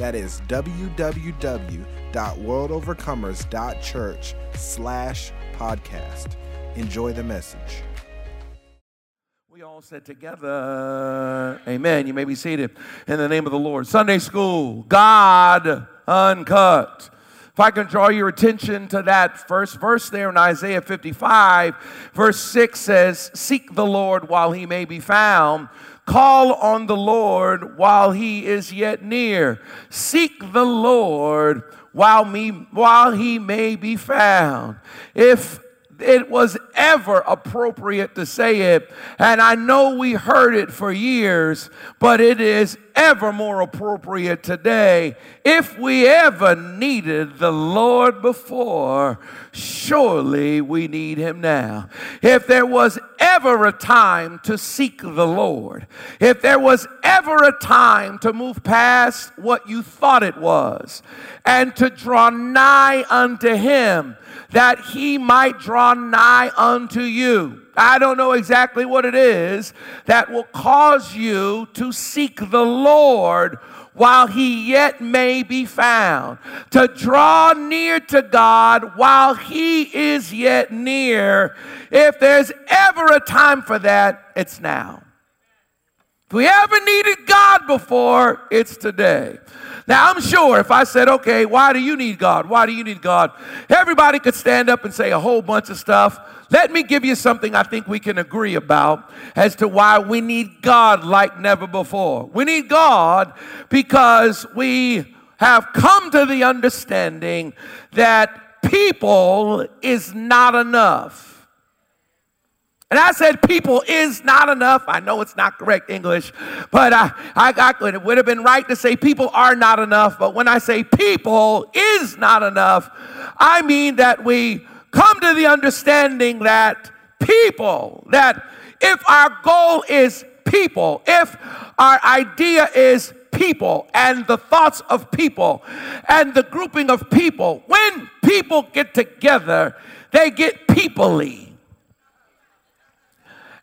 that is www.worldovercomers.church slash podcast. Enjoy the message. We all said together, Amen. You may be seated in the name of the Lord. Sunday school, God uncut. If I can draw your attention to that first verse there in Isaiah 55, verse 6 says, Seek the Lord while he may be found Call on the Lord while he is yet near. Seek the Lord while, me, while he may be found. If it was ever appropriate to say it, and I know we heard it for years, but it is ever more appropriate today. If we ever needed the Lord before, surely we need him now. If there was ever a time to seek the Lord, if there was ever a time to move past what you thought it was and to draw nigh unto him, that he might draw nigh unto you. I don't know exactly what it is that will cause you to seek the Lord while he yet may be found, to draw near to God while he is yet near. If there's ever a time for that, it's now. If we ever needed God before, it's today. Now, I'm sure if I said, okay, why do you need God? Why do you need God? Everybody could stand up and say a whole bunch of stuff. Let me give you something I think we can agree about as to why we need God like never before. We need God because we have come to the understanding that people is not enough. And I said, people is not enough. I know it's not correct English, but I, I, I, it would have been right to say people are not enough. But when I say people is not enough, I mean that we come to the understanding that people, that if our goal is people, if our idea is people and the thoughts of people and the grouping of people, when people get together, they get peoply.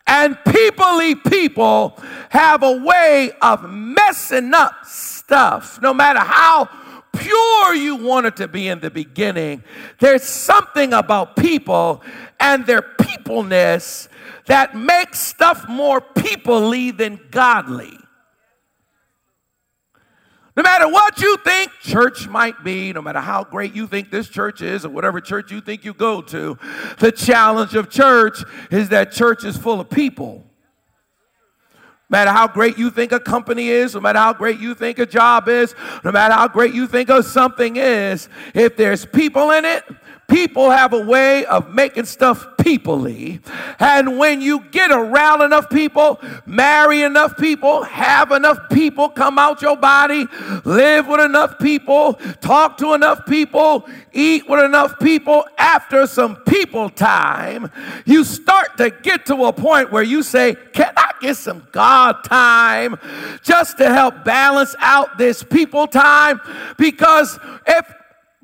And peoply people have a way of messing up stuff. No matter how pure you want it to be in the beginning, there's something about people and their peopleness that makes stuff more peoply than godly. No matter what you think church might be, no matter how great you think this church is, or whatever church you think you go to, the challenge of church is that church is full of people. No matter how great you think a company is, no matter how great you think a job is, no matter how great you think of something is, if there's people in it, people have a way of making stuff peoply. And when you get around enough people, marry enough people, have enough people come out your body, live with enough people, talk to enough people, eat with enough people, after some people time, you start to get to a point where you say, Can I get some God time just to help balance out this people time? Because if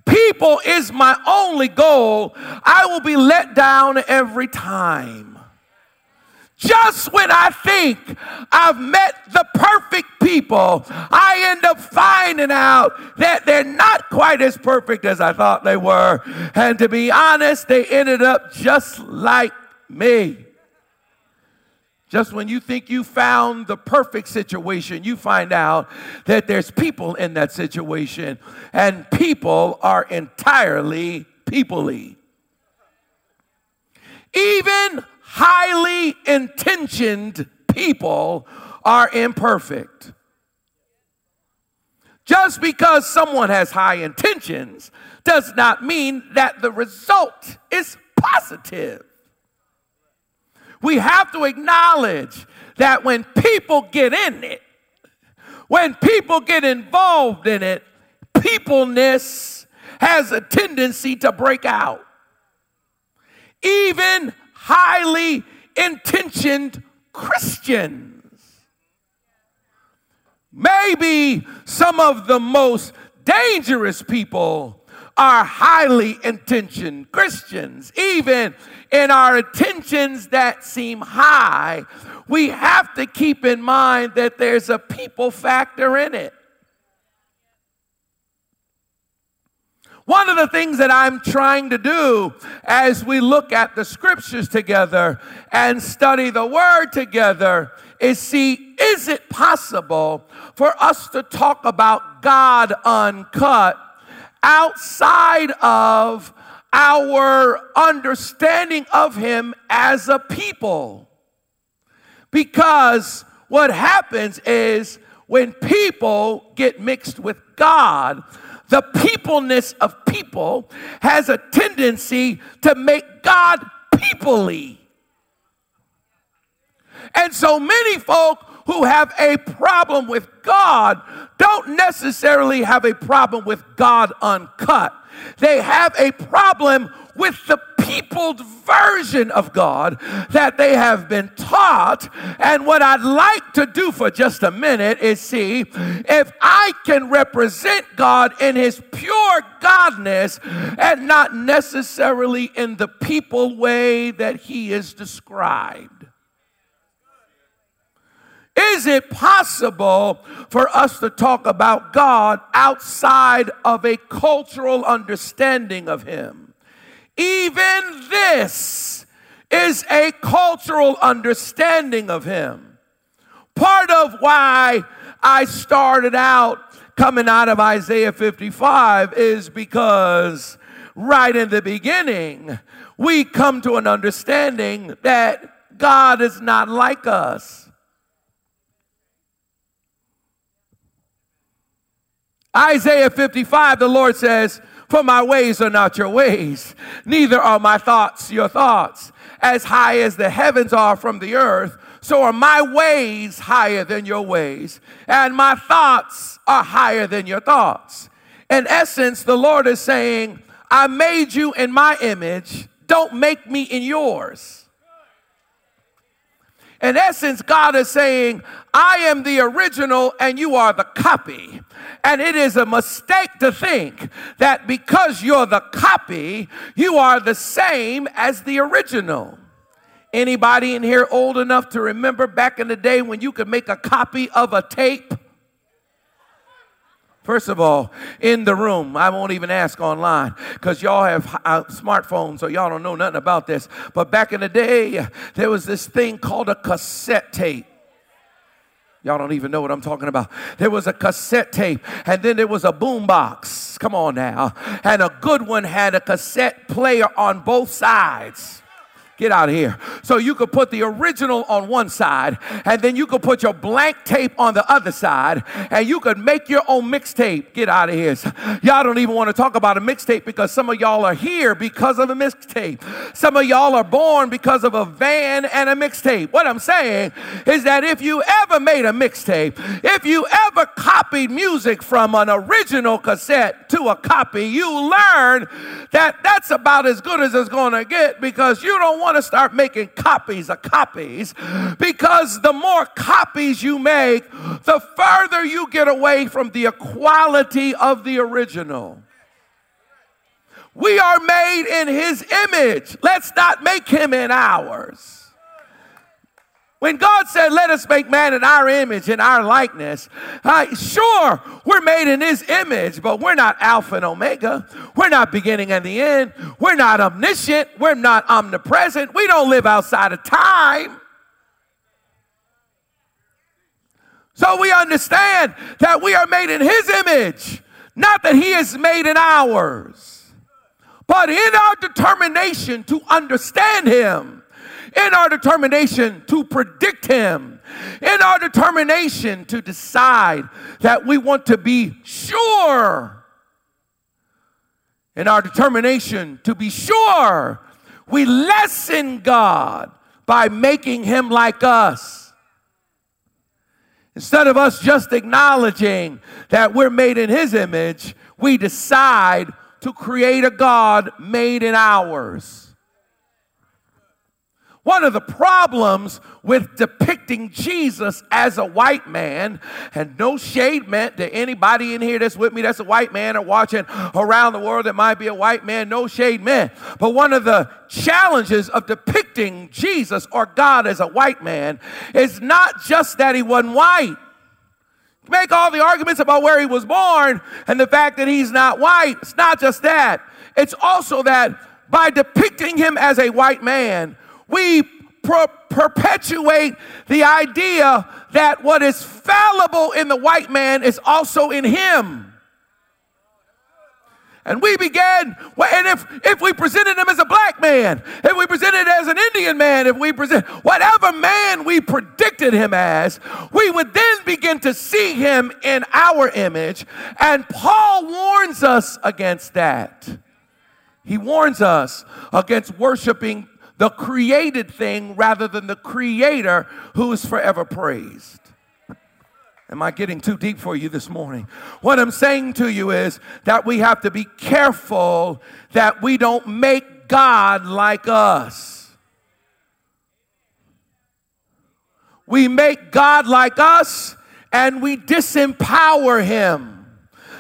people is my only goal, I will be let down every time. Just when I think I've met the perfect people, I end up finding out that they're not quite as perfect as I thought they were. And to be honest, they ended up just like me. Just when you think you found the perfect situation, you find out that there's people in that situation, and people are entirely peoply. Even highly intentioned people are imperfect. Just because someone has high intentions does not mean that the result is positive we have to acknowledge that when people get in it, when people get involved in it, peopleness has a tendency to break out. Even highly intentioned Christians. Maybe some of the most dangerous people are highly intentioned Christians. Even in our intentions that seem high, we have to keep in mind that there's a people factor in it. One of the things that I'm trying to do as we look at the scriptures together and study the word together is see, is it possible for us to talk about God uncut outside of our understanding of Him as a people? Because what happens is when people get mixed with God, the peopleness of people has a tendency to make God peoply. And so many folk who have a problem with God don't necessarily have a problem with God uncut. They have a problem with the peopled version of God that they have been taught. And what I'd like to do for just a minute is see if I can represent God in his pure godness and not necessarily in the people way that he is described. Is it possible for us to talk about God outside of a cultural understanding of Him? Even this is a cultural understanding of Him. Part of why I started out coming out of Isaiah 55 is because right in the beginning, we come to an understanding that God is not like us. Isaiah 55, the Lord says, For my ways are not your ways, neither are my thoughts your thoughts. As high as the heavens are from the earth, so are my ways higher than your ways, and my thoughts are higher than your thoughts. In essence, the Lord is saying, I made you in my image, don't make me in yours. In essence, God is saying, I am the original and you are the copy. And it is a mistake to think that because you're the copy, you are the same as the original. Anybody in here old enough to remember back in the day when you could make a copy of a tape? First of all, in the room, I won't even ask online because y'all have uh, smartphones, so y'all don't know nothing about this. But back in the day, there was this thing called a cassette tape. Y'all don't even know what I'm talking about. There was a cassette tape, and then there was a boom box. Come on now. And a good one had a cassette player on both sides. Get out of here. So you could put the original on one side, and then you could put your blank tape on the other side, and you could make your own mixtape. Get out of here. Y'all don't even want to talk about a mixtape because some of y'all are here because of a mixtape. Some of y'all are born because of a van and a mixtape. What I'm saying is that if you ever made a mixtape, if you ever copied music from an original cassette to a copy, you learn that that's about as good as it's going to get because you don't want to start making copies of copies because the more copies you make, the further you get away from the equality of the original. We are made in his image. Let's not make him in ours. When God said, Let us make man in our image, in our likeness, uh, sure, we're made in his image, but we're not Alpha and Omega. We're not beginning and the end. We're not omniscient. We're not omnipresent. We don't live outside of time. So we understand that we are made in his image, not that he is made in ours. But in our determination to understand him, in our determination to predict Him, in our determination to decide that we want to be sure, in our determination to be sure, we lessen God by making Him like us. Instead of us just acknowledging that we're made in His image, we decide to create a God made in ours. One of the problems with depicting Jesus as a white man, and no shade meant to anybody in here that's with me that's a white man or watching around the world that might be a white man, no shade meant. But one of the challenges of depicting Jesus or God as a white man is not just that he wasn't white. Make all the arguments about where he was born and the fact that he's not white. It's not just that. It's also that by depicting him as a white man, we per- perpetuate the idea that what is fallible in the white man is also in him. And we began, and if, if we presented him as a black man, if we presented as an Indian man, if we present whatever man we predicted him as, we would then begin to see him in our image. And Paul warns us against that. He warns us against worshiping the created thing rather than the creator who is forever praised. Am I getting too deep for you this morning? What I'm saying to you is that we have to be careful that we don't make God like us. We make God like us and we disempower him.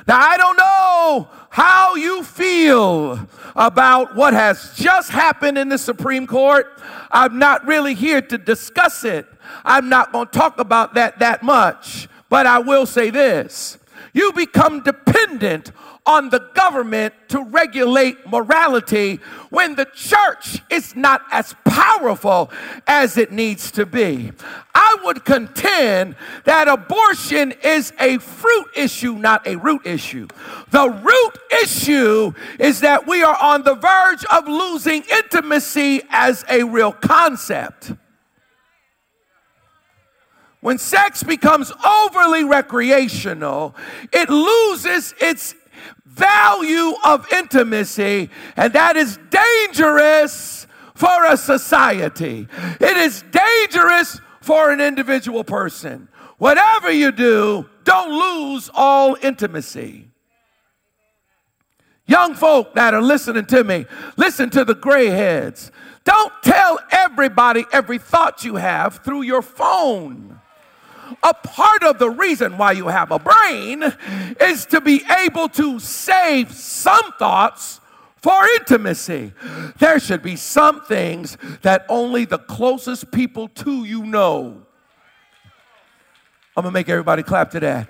Now, I don't know how you feel about what has just happened in the Supreme Court. I'm not really here to discuss it. I'm not going to talk about that that much, but I will say this. You become dependent on the government to regulate morality when the church is not as powerful as it needs to be. I would contend that abortion is a fruit issue, not a root issue. The root issue is that we are on the verge of losing intimacy as a real concept. When sex becomes overly recreational, it loses its value of intimacy, and that is dangerous for a society. It is dangerous for an individual person. Whatever you do, don't lose all intimacy. Young folk that are listening to me, listen to the gray heads. Don't tell everybody every thought you have through your phone. A part of the reason why you have a brain is to be able to save some thoughts for intimacy. There should be some things that only the closest people to you know. I'm gonna make everybody clap to that.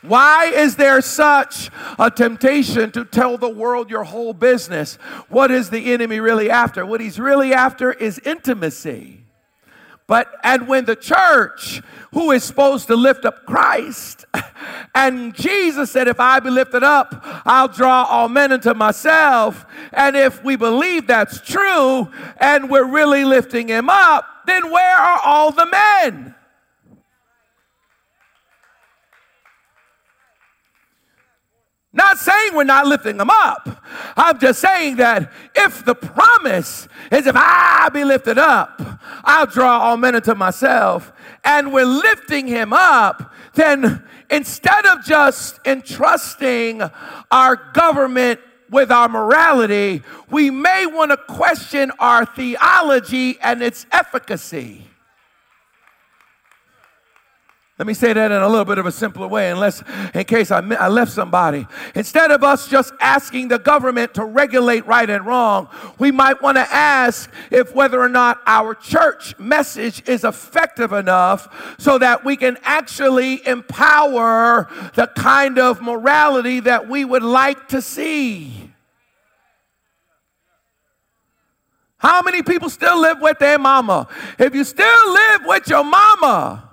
Why is there such a temptation to tell the world your whole business? What is the enemy really after? What he's really after is intimacy. But, and when the church, who is supposed to lift up Christ, and Jesus said, If I be lifted up, I'll draw all men unto myself. And if we believe that's true, and we're really lifting him up, then where are all the men? Not saying we're not lifting them up. I'm just saying that if the promise is if I be lifted up, I'll draw all men unto myself, and we're lifting him up, then instead of just entrusting our government with our morality, we may want to question our theology and its efficacy. Let me say that in a little bit of a simpler way, unless in case I, I left somebody. Instead of us just asking the government to regulate right and wrong, we might want to ask if whether or not our church message is effective enough so that we can actually empower the kind of morality that we would like to see. How many people still live with their mama? If you still live with your mama,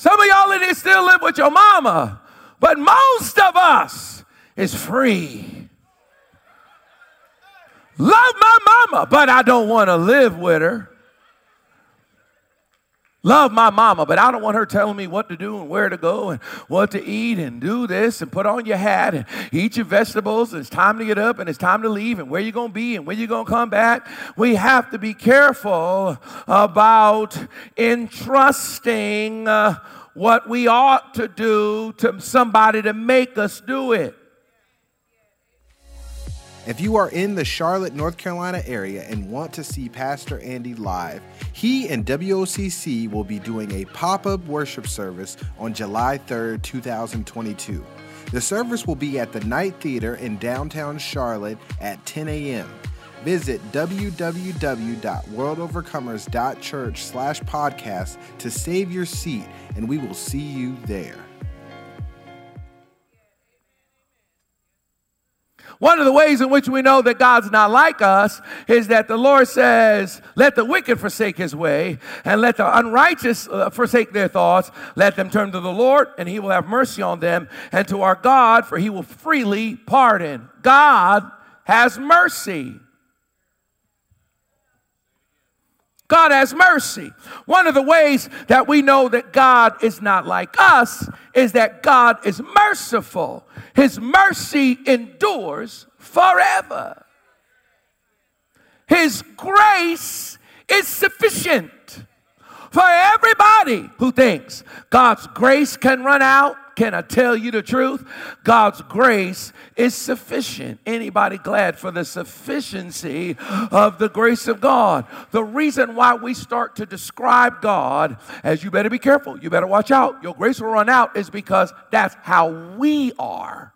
Some of y'all in here still live with your mama, but most of us is free. Love my mama, but I don't want to live with her. Love my mama, but I don't want her telling me what to do and where to go and what to eat and do this and put on your hat and eat your vegetables. And it's time to get up and it's time to leave and where you're going to be and when you're going to come back. We have to be careful about entrusting uh, what we ought to do to somebody to make us do it. If you are in the Charlotte, North Carolina area and want to see Pastor Andy live, he and WOCC will be doing a pop up worship service on July 3rd, 2022. The service will be at the Knight Theater in downtown Charlotte at 10 a.m. Visit www.worldovercomers.church slash podcast to save your seat, and we will see you there. One of the ways in which we know that God's not like us is that the Lord says, Let the wicked forsake his way, and let the unrighteous uh, forsake their thoughts. Let them turn to the Lord, and he will have mercy on them, and to our God, for he will freely pardon. God has mercy. God has mercy. One of the ways that we know that God is not like us is that God is merciful. His mercy endures forever. His grace is sufficient for everybody who thinks God's grace can run out can I tell you the truth? God's grace is sufficient. Anybody glad for the sufficiency of the grace of God? The reason why we start to describe God as you better be careful, you better watch out, your grace will run out is because that's how we are.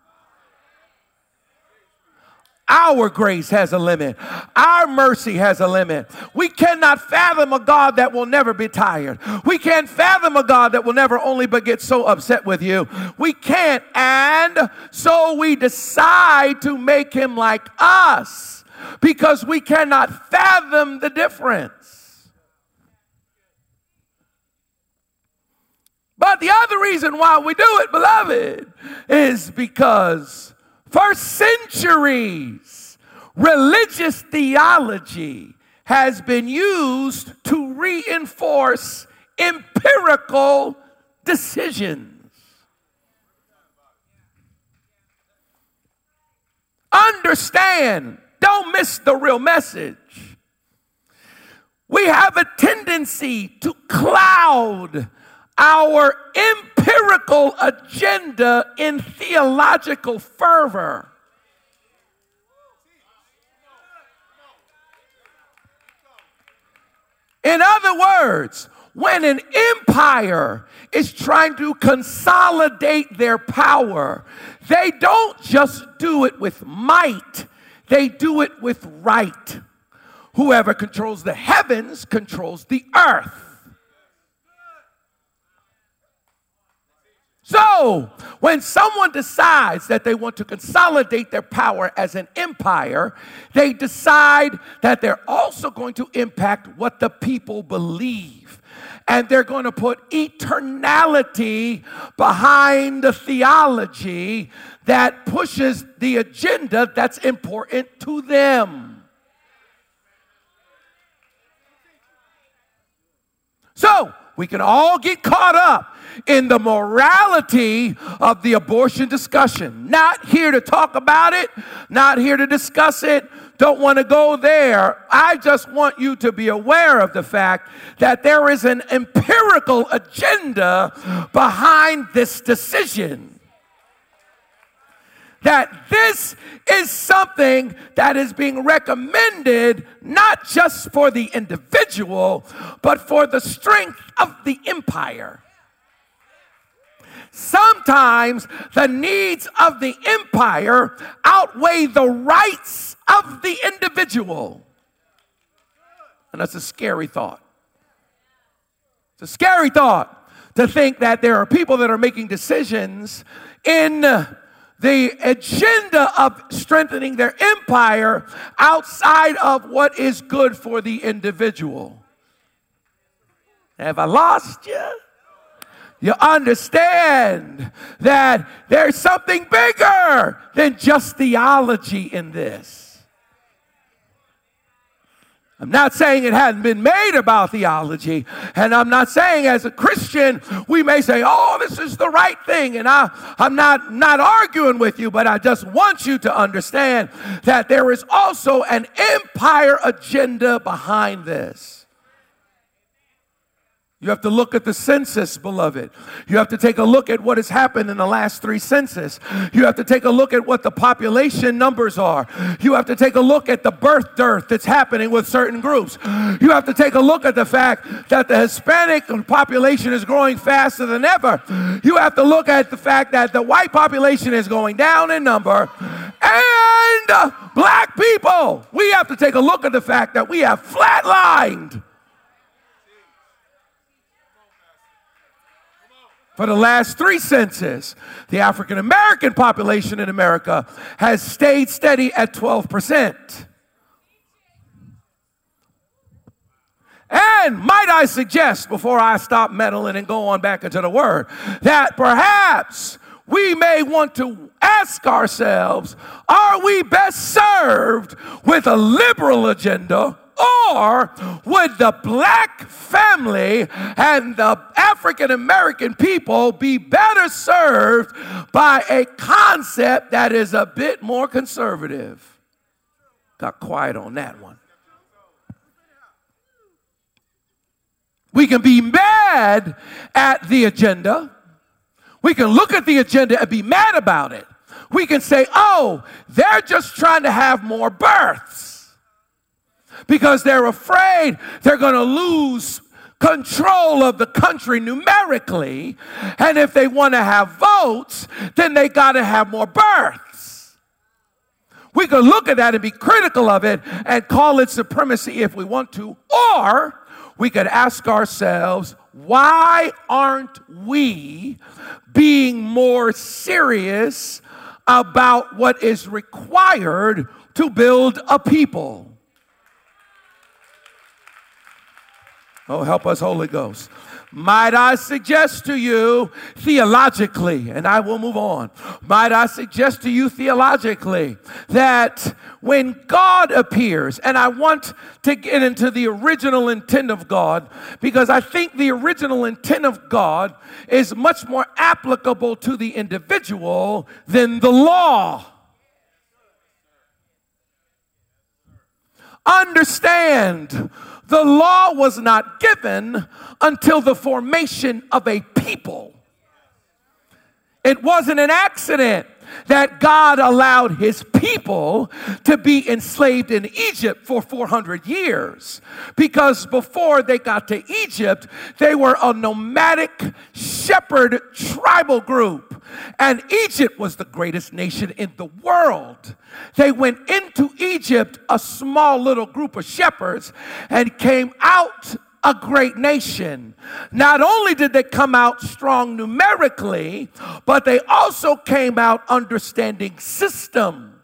Our grace has a limit. Our mercy has a limit. We cannot fathom a God that will never be tired. We can't fathom a God that will never only but get so upset with you. We can't. And so we decide to make him like us because we cannot fathom the difference. But the other reason why we do it, beloved, is because for centuries, religious theology has been used to reinforce empirical decisions. Understand, don't miss the real message. We have a tendency to cloud our empirical agenda in theological fervor. In other words, when an empire is trying to consolidate their power, they don't just do it with might, they do it with right. Whoever controls the heavens controls the earth. So, when someone decides that they want to consolidate their power as an empire, they decide that they're also going to impact what the people believe. And they're going to put eternality behind the theology that pushes the agenda that's important to them. So, we can all get caught up in the morality of the abortion discussion. Not here to talk about it, not here to discuss it, don't want to go there. I just want you to be aware of the fact that there is an empirical agenda behind this decision that this is something that is being recommended not just for the individual, but for the strength of the empire. Sometimes the needs of the empire outweigh the rights of the individual. And that's a scary thought. It's a scary thought to think that there are people that are making decisions in the agenda of strengthening their empire outside of what is good for the individual. Have I lost you? you understand that there's something bigger than just theology in this. I'm not saying it hadn't been made about theology, and I'm not saying as a Christian we may say, "Oh, this is the right thing," and I, I'm not not arguing with you, but I just want you to understand that there is also an empire agenda behind this. You have to look at the census, beloved. You have to take a look at what has happened in the last three census. You have to take a look at what the population numbers are. You have to take a look at the birth dearth that's happening with certain groups. You have to take a look at the fact that the Hispanic population is growing faster than ever. You have to look at the fact that the white population is going down in number and black people. We have to take a look at the fact that we have flatlined. For the last three census, the African American population in America has stayed steady at 12%. And might I suggest, before I stop meddling and go on back into the word, that perhaps we may want to ask ourselves are we best served with a liberal agenda or would the black family and the African American people be better served by a concept that is a bit more conservative? Got quiet on that one. We can be mad at the agenda. We can look at the agenda and be mad about it. We can say, oh, they're just trying to have more births because they're afraid they're going to lose control of the country numerically. And if they want to have votes, then they got to have more births. We could look at that and be critical of it and call it supremacy if we want to. Or we could ask ourselves, why aren't we being more serious about what is required to build a people? Oh, help us, Holy Ghost. Might I suggest to you theologically, and I will move on. Might I suggest to you theologically that when God appears, and I want to get into the original intent of God because I think the original intent of God is much more applicable to the individual than the law. Understand the law was not given until the formation of a people. It wasn't an accident that God allowed his people to be enslaved in Egypt for 400 years. Because before they got to Egypt, they were a nomadic shepherd tribal group. And Egypt was the greatest nation in the world. They went into Egypt, a small little group of shepherds, and came out a great nation. Not only did they come out strong numerically, but they also came out understanding system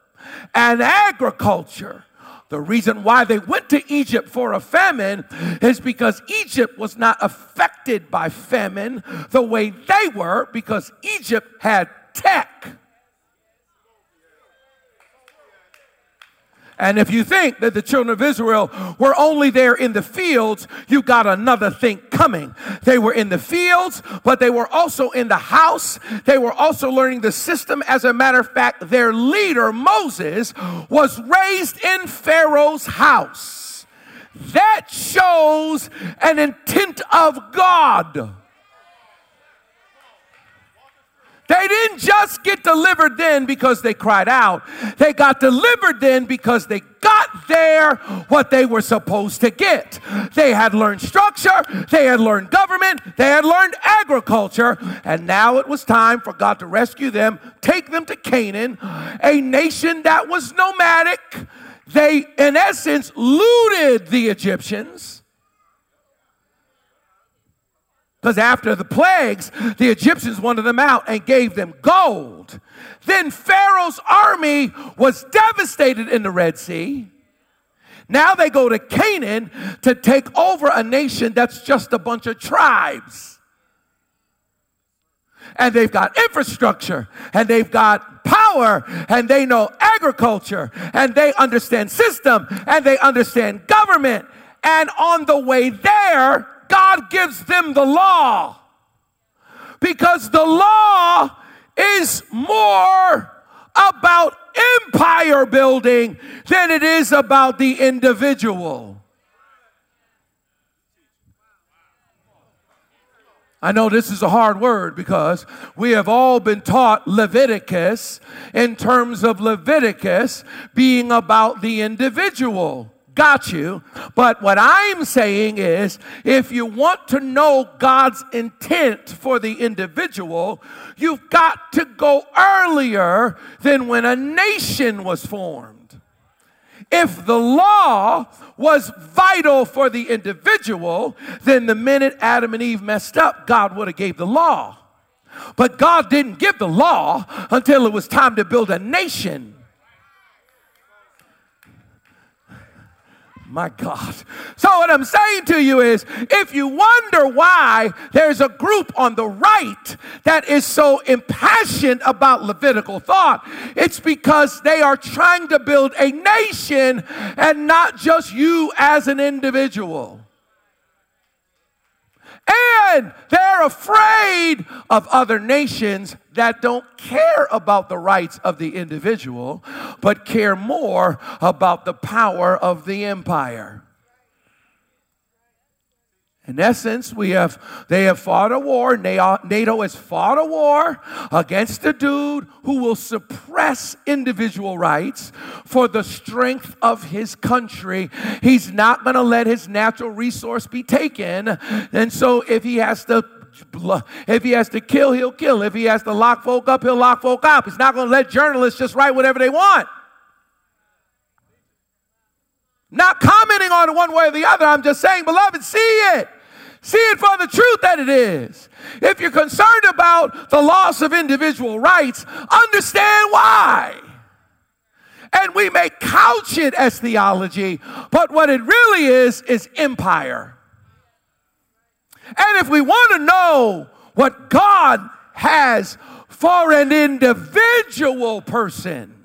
and agriculture. The reason why they went to Egypt for a famine is because Egypt was not affected by famine the way they were because Egypt had tech. And if you think that the children of Israel were only there in the fields, you got another thing coming. They were in the fields, but they were also in the house. They were also learning the system. As a matter of fact, their leader, Moses, was raised in Pharaoh's house. That shows an intent of God. They didn't just get delivered then because they cried out. They got delivered then because they got there what they were supposed to get. They had learned structure, they had learned government, they had learned agriculture, and now it was time for God to rescue them, take them to Canaan, a nation that was nomadic. They, in essence, looted the Egyptians Because after the plagues, the Egyptians wanted them out and gave them gold. Then Pharaoh's army was devastated in the Red Sea. Now they go to Canaan to take over a nation that's just a bunch of tribes. and they've got infrastructure and they've got power and they know agriculture and they understand system and they understand government. And on the way there, God gives them the law because the law is more about empire building than it is about the individual. I know this is a hard word because we have all been taught Leviticus in terms of Leviticus being about the individual. Got you. But what I'm saying is if you want to know God's intent for the individual, you've got to go earlier than when a nation was formed. If the law was vital for the individual, then the minute Adam and Eve messed up, God would have gave the law. But God didn't give the law until it was time to build a nation. My God. So, what I'm saying to you is if you wonder why there's a group on the right that is so impassioned about Levitical thought, it's because they are trying to build a nation and not just you as an individual. And they're afraid of other nations that don't care about the rights of the individual, but care more about the power of the empire. In essence, we have they have fought a war. NATO has fought a war against a dude who will suppress individual rights for the strength of his country. He's not going to let his natural resource be taken, and so if he has to if he has to kill, he'll kill. If he has to lock folk up, he'll lock folk up. He's not going to let journalists just write whatever they want. Not commenting on one way or the other. I'm just saying, beloved, see it. See it for the truth that it is. If you're concerned about the loss of individual rights, understand why. And we may couch it as theology, but what it really is, is empire. And if we want to know what God has for an individual person,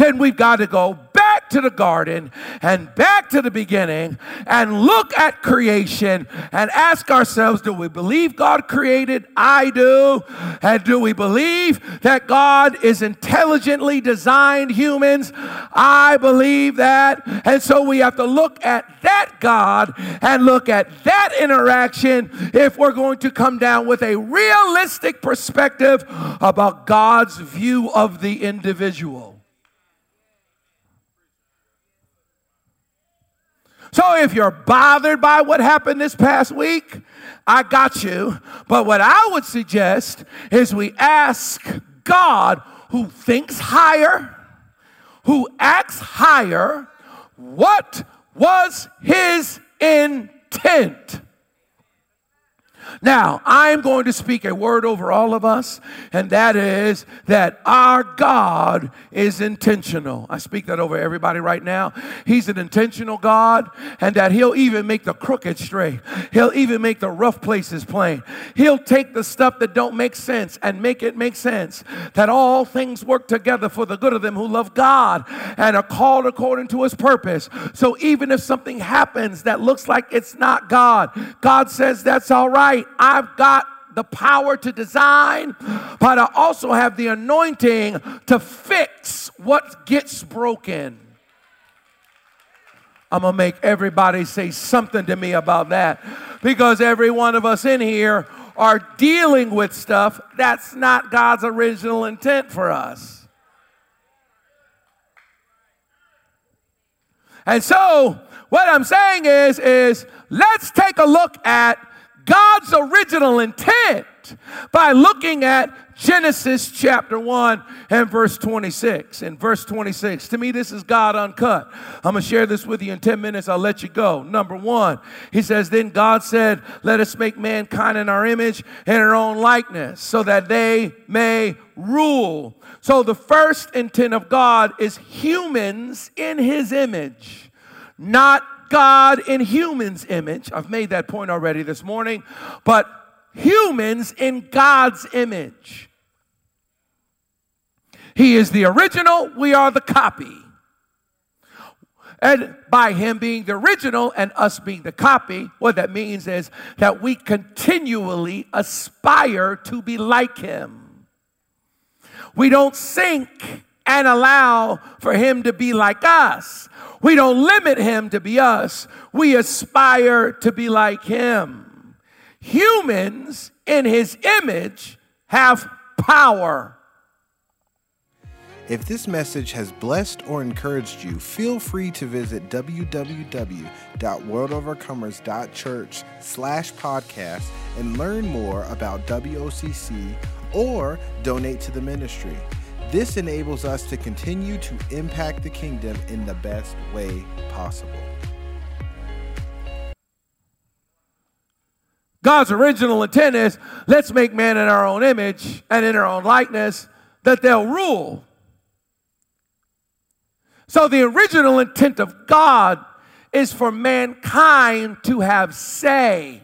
then we've got to go back to the garden and back to the beginning and look at creation and ask ourselves do we believe God created? I do. And do we believe that God is intelligently designed humans? I believe that. And so we have to look at that God and look at that interaction if we're going to come down with a realistic perspective about God's view of the individual. So if you're bothered by what happened this past week, I got you. But what I would suggest is we ask God who thinks higher, who acts higher, what was his intent? Now, I'm going to speak a word over all of us, and that is that our God is intentional. I speak that over everybody right now. He's an intentional God, and that He'll even make the crooked straight. He'll even make the rough places plain. He'll take the stuff that don't make sense and make it make sense. That all things work together for the good of them who love God and are called according to His purpose. So even if something happens that looks like it's not God, God says that's all right I've got the power to design, but I also have the anointing to fix what gets broken. I'm to make everybody say something to me about that because every one of us in here are dealing with stuff that's not God's original intent for us. And so, what I'm saying is is let's take a look at God's original intent by looking at Genesis chapter 1 and verse 26. In verse 26, to me, this is God uncut. I'm going to share this with you in 10 minutes. I'll let you go. Number one, he says, Then God said, Let us make mankind in our image and our own likeness, so that they may rule. So the first intent of God is humans in his image, not God in humans' image. I've made that point already this morning, but humans in God's image. He is the original, we are the copy. And by him being the original and us being the copy, what that means is that we continually aspire to be like him. We don't sink and allow for him to be like us. We don't limit him to be us. We aspire to be like him. Humans in his image have power. If this message has blessed or encouraged you, feel free to visit www.worldovercomers.church slash podcast and learn more about WOCC or donate to the ministry. This enables us to continue to impact the kingdom in the best way possible. God's original intent is let's make man in our own image and in our own likeness that they'll rule. So, the original intent of God is for mankind to have say.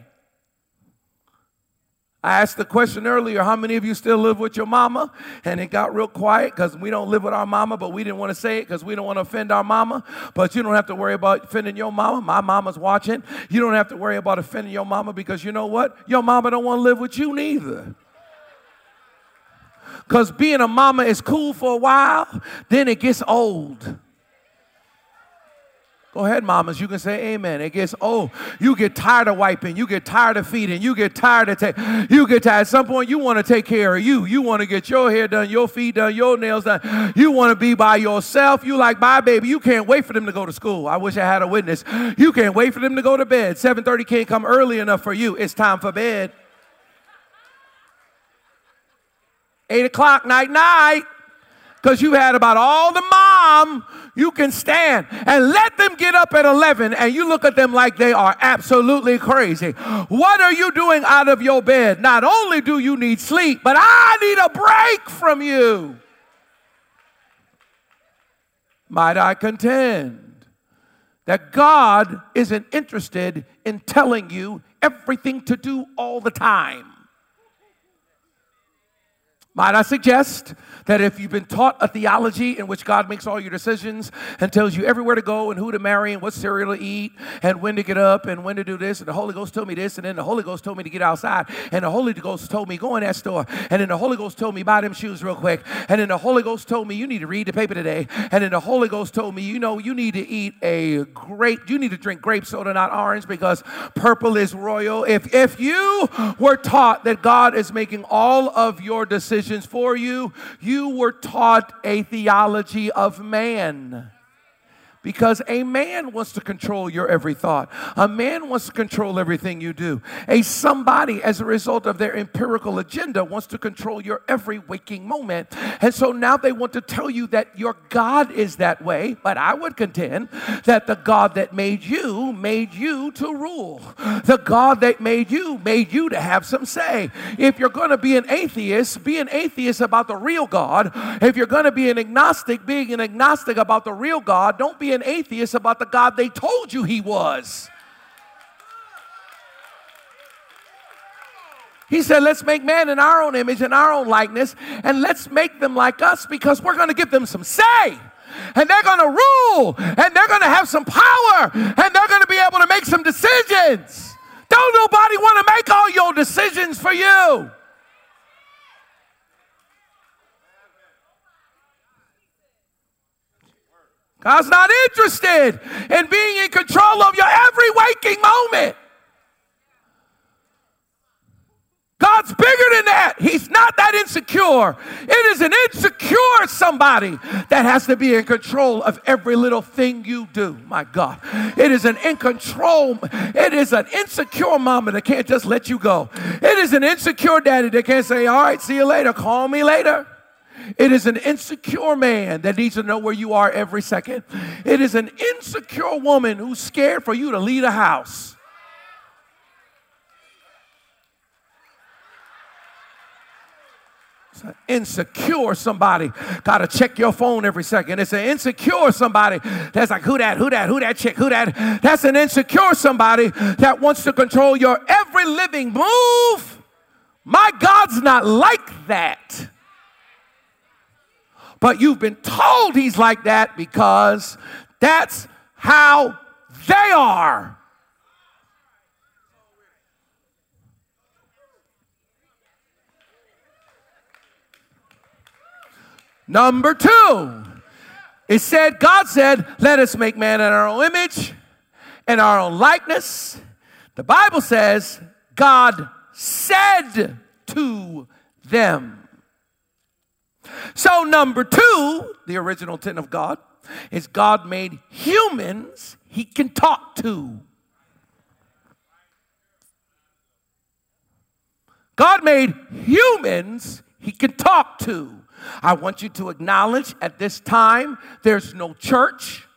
I asked the question earlier how many of you still live with your mama? And it got real quiet because we don't live with our mama, but we didn't want to say it because we don't want to offend our mama. But you don't have to worry about offending your mama. My mama's watching. You don't have to worry about offending your mama because you know what? Your mama don't want to live with you neither. Because being a mama is cool for a while, then it gets old. Go ahead, mamas. You can say amen. It gets oh, you get tired of wiping, you get tired of feeding, you get tired of take, you get tired. At some point, you want to take care of you. You want to get your hair done, your feet done, your nails done. You want to be by yourself. You like, bye, baby. You can't wait for them to go to school. I wish I had a witness. You can't wait for them to go to bed. 7:30 can't come early enough for you. It's time for bed. Eight o'clock, night, night because you had about all the mom you can stand and let them get up at 11 and you look at them like they are absolutely crazy. What are you doing out of your bed? Not only do you need sleep, but I need a break from you. Might I contend that God isn't interested in telling you everything to do all the time? Might I suggest that if you've been taught a theology in which God makes all your decisions and tells you everywhere to go and who to marry and what cereal to eat and when to get up and when to do this, and the Holy Ghost told me this, and then the Holy Ghost told me to get outside, and the Holy Ghost told me go in that store, and then the Holy Ghost told me buy them shoes real quick, and then the Holy Ghost told me you need to read the paper today, and then the Holy Ghost told me you know you need to eat a grape, you need to drink grape soda, not orange, because purple is royal. If if you were taught that God is making all of your decisions for you, you were taught a theology of man because a man wants to control your every thought. A man wants to control everything you do. A somebody, as a result of their empirical agenda, wants to control your every waking moment. And so now they want to tell you that your God is that way. But I would contend that the God that made you made you to rule. The God that made you made you to have some say. If you're going to be an atheist, be an atheist about the real God. If you're going to be an agnostic, being an agnostic about the real God, don't be an atheist about the God they told you he was. He said, Let's make man in our own image and our own likeness, and let's make them like us because we're going to give them some say. And they're going to rule, and they're going to have some power, and they're going to be able to make some decisions. Don't nobody want to make all your decisions for you. God's not interested in being in control of your every waking moment. God's bigger than that. He's not that insecure. It is an insecure somebody that has to be in control of every little thing you do. My God. It is an in control. It is an insecure mama that can't just let you go. It is an insecure daddy that can't say, All right, see you later. Call me later. It is an insecure man that needs to know where you are every second. It is an insecure woman who's scared for you to leave a house. It's an insecure somebody got to check your phone every second. It's an insecure somebody that's like, who that, who that, who that chick, who that. That's an insecure somebody that wants to control your every living move My God's not like that. But you've been told he's like that because that's how they are. Number two, it said, God said, let us make man in our own image and our own likeness. The Bible says, God said to them. So, number two, the original intent of God, is God made humans he can talk to. God made humans he can talk to. I want you to acknowledge at this time there's no church,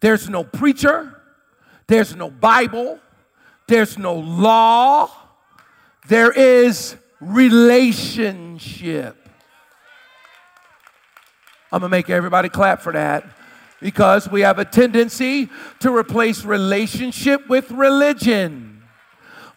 there's no preacher, there's no Bible, there's no law, there is relationship. I'm gonna make everybody clap for that because we have a tendency to replace relationship with religion.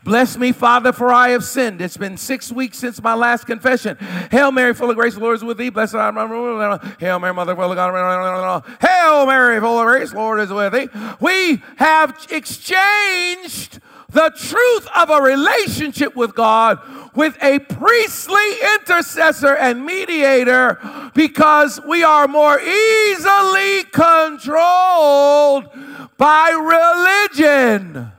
Bless me, Father, for I have sinned. It's been six weeks since my last confession. Hail Mary, full of grace, the Lord is with thee. Blessed art thou. Hail Mary, Mother of God. Hail Mary, full of grace, the Lord is with thee. We have exchanged the truth of a relationship with God with a priestly intercessor and mediator because we are more easily controlled by religion.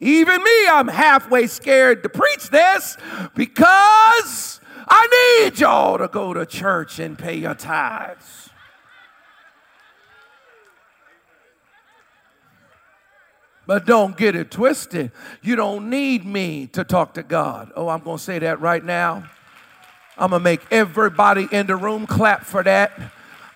Even me, I'm halfway scared to preach this because I need y'all to go to church and pay your tithes. But don't get it twisted. You don't need me to talk to God. Oh, I'm going to say that right now. I'm going to make everybody in the room clap for that.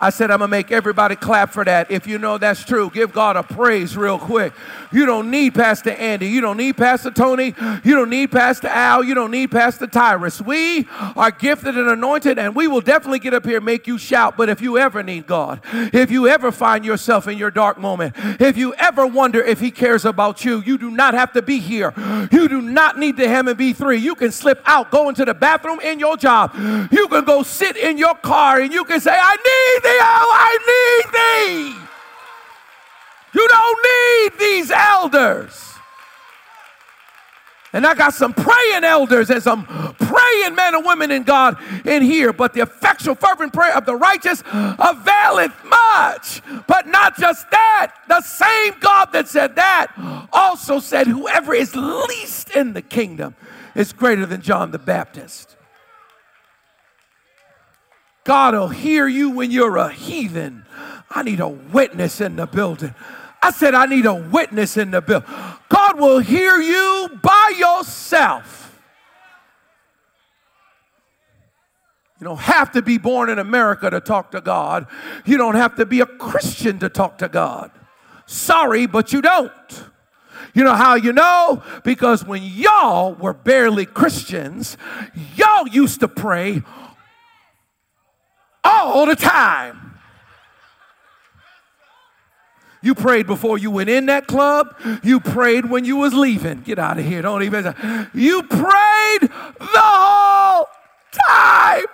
I said, I'm going to make everybody clap for that. If you know that's true, give God a praise real quick. You don't need Pastor Andy. You don't need Pastor Tony. You don't need Pastor Al. You don't need Pastor Tyrus. We are gifted and anointed, and we will definitely get up here and make you shout. But if you ever need God, if you ever find yourself in your dark moment, if you ever wonder if He cares about you, you do not have to be here. You do not need the Hammond B3. You can slip out, go into the bathroom in your job. You can go sit in your car, and you can say, I need I need thee. You don't need these elders. And I got some praying elders and some praying men and women in God in here. But the effectual, fervent prayer of the righteous availeth much. But not just that, the same God that said that also said, Whoever is least in the kingdom is greater than John the Baptist. God will hear you when you're a heathen. I need a witness in the building. I said, I need a witness in the building. God will hear you by yourself. You don't have to be born in America to talk to God. You don't have to be a Christian to talk to God. Sorry, but you don't. You know how you know? Because when y'all were barely Christians, y'all used to pray all the time. You prayed before you went in that club. You prayed when you was leaving. Get out of here. Don't even. You prayed the whole time.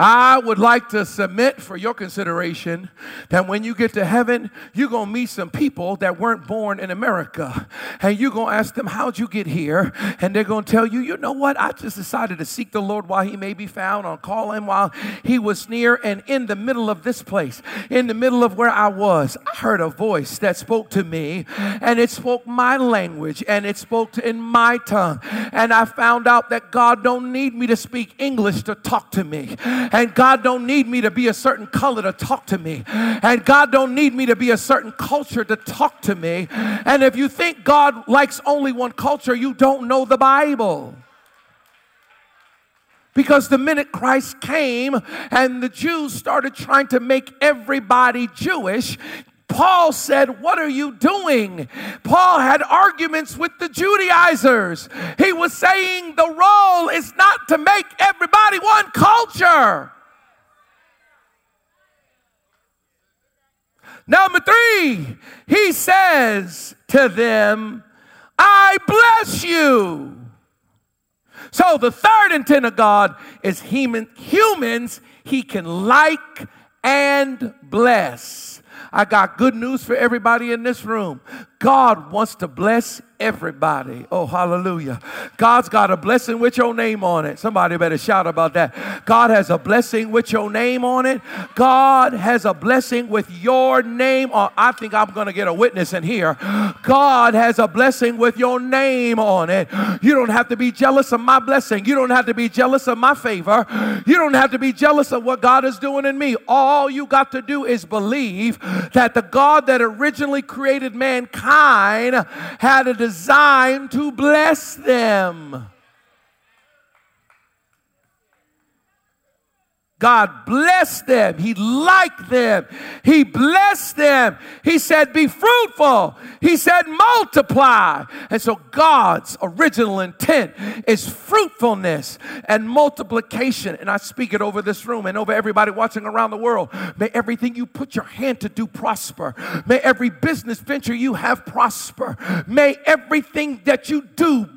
I would like to submit for your consideration that when you get to heaven, you're going to meet some people that weren't born in America. And you're going to ask them, How'd you get here? And they're going to tell you, You know what? I just decided to seek the Lord while he may be found, on call him while he was near. And in the middle of this place, in the middle of where I was, I heard a voice that spoke to me, and it spoke my language, and it spoke in my tongue. And I found out that God don't need me to speak English to talk to me. And God don't need me to be a certain color to talk to me. And God don't need me to be a certain culture to talk to me. And if you think God likes only one culture, you don't know the Bible. Because the minute Christ came and the Jews started trying to make everybody Jewish, Paul said, What are you doing? Paul had arguments with the Judaizers. He was saying the role is not to make everybody one culture. Number three, he says to them, I bless you. So the third intent of God is human, humans he can like and bless. I got good news for everybody in this room. God wants to bless everybody. Oh, hallelujah. God's got a blessing with your name on it. Somebody better shout about that. God has a blessing with your name on it. God has a blessing with your name on I think I'm going to get a witness in here. God has a blessing with your name on it. You don't have to be jealous of my blessing. You don't have to be jealous of my favor. You don't have to be jealous of what God is doing in me. All you got to do is believe that the God that originally created mankind had a design to bless them. God blessed them. He liked them. He blessed them. He said, Be fruitful. He said, Multiply. And so God's original intent is fruitfulness and multiplication. And I speak it over this room and over everybody watching around the world. May everything you put your hand to do prosper. May every business venture you have prosper. May everything that you do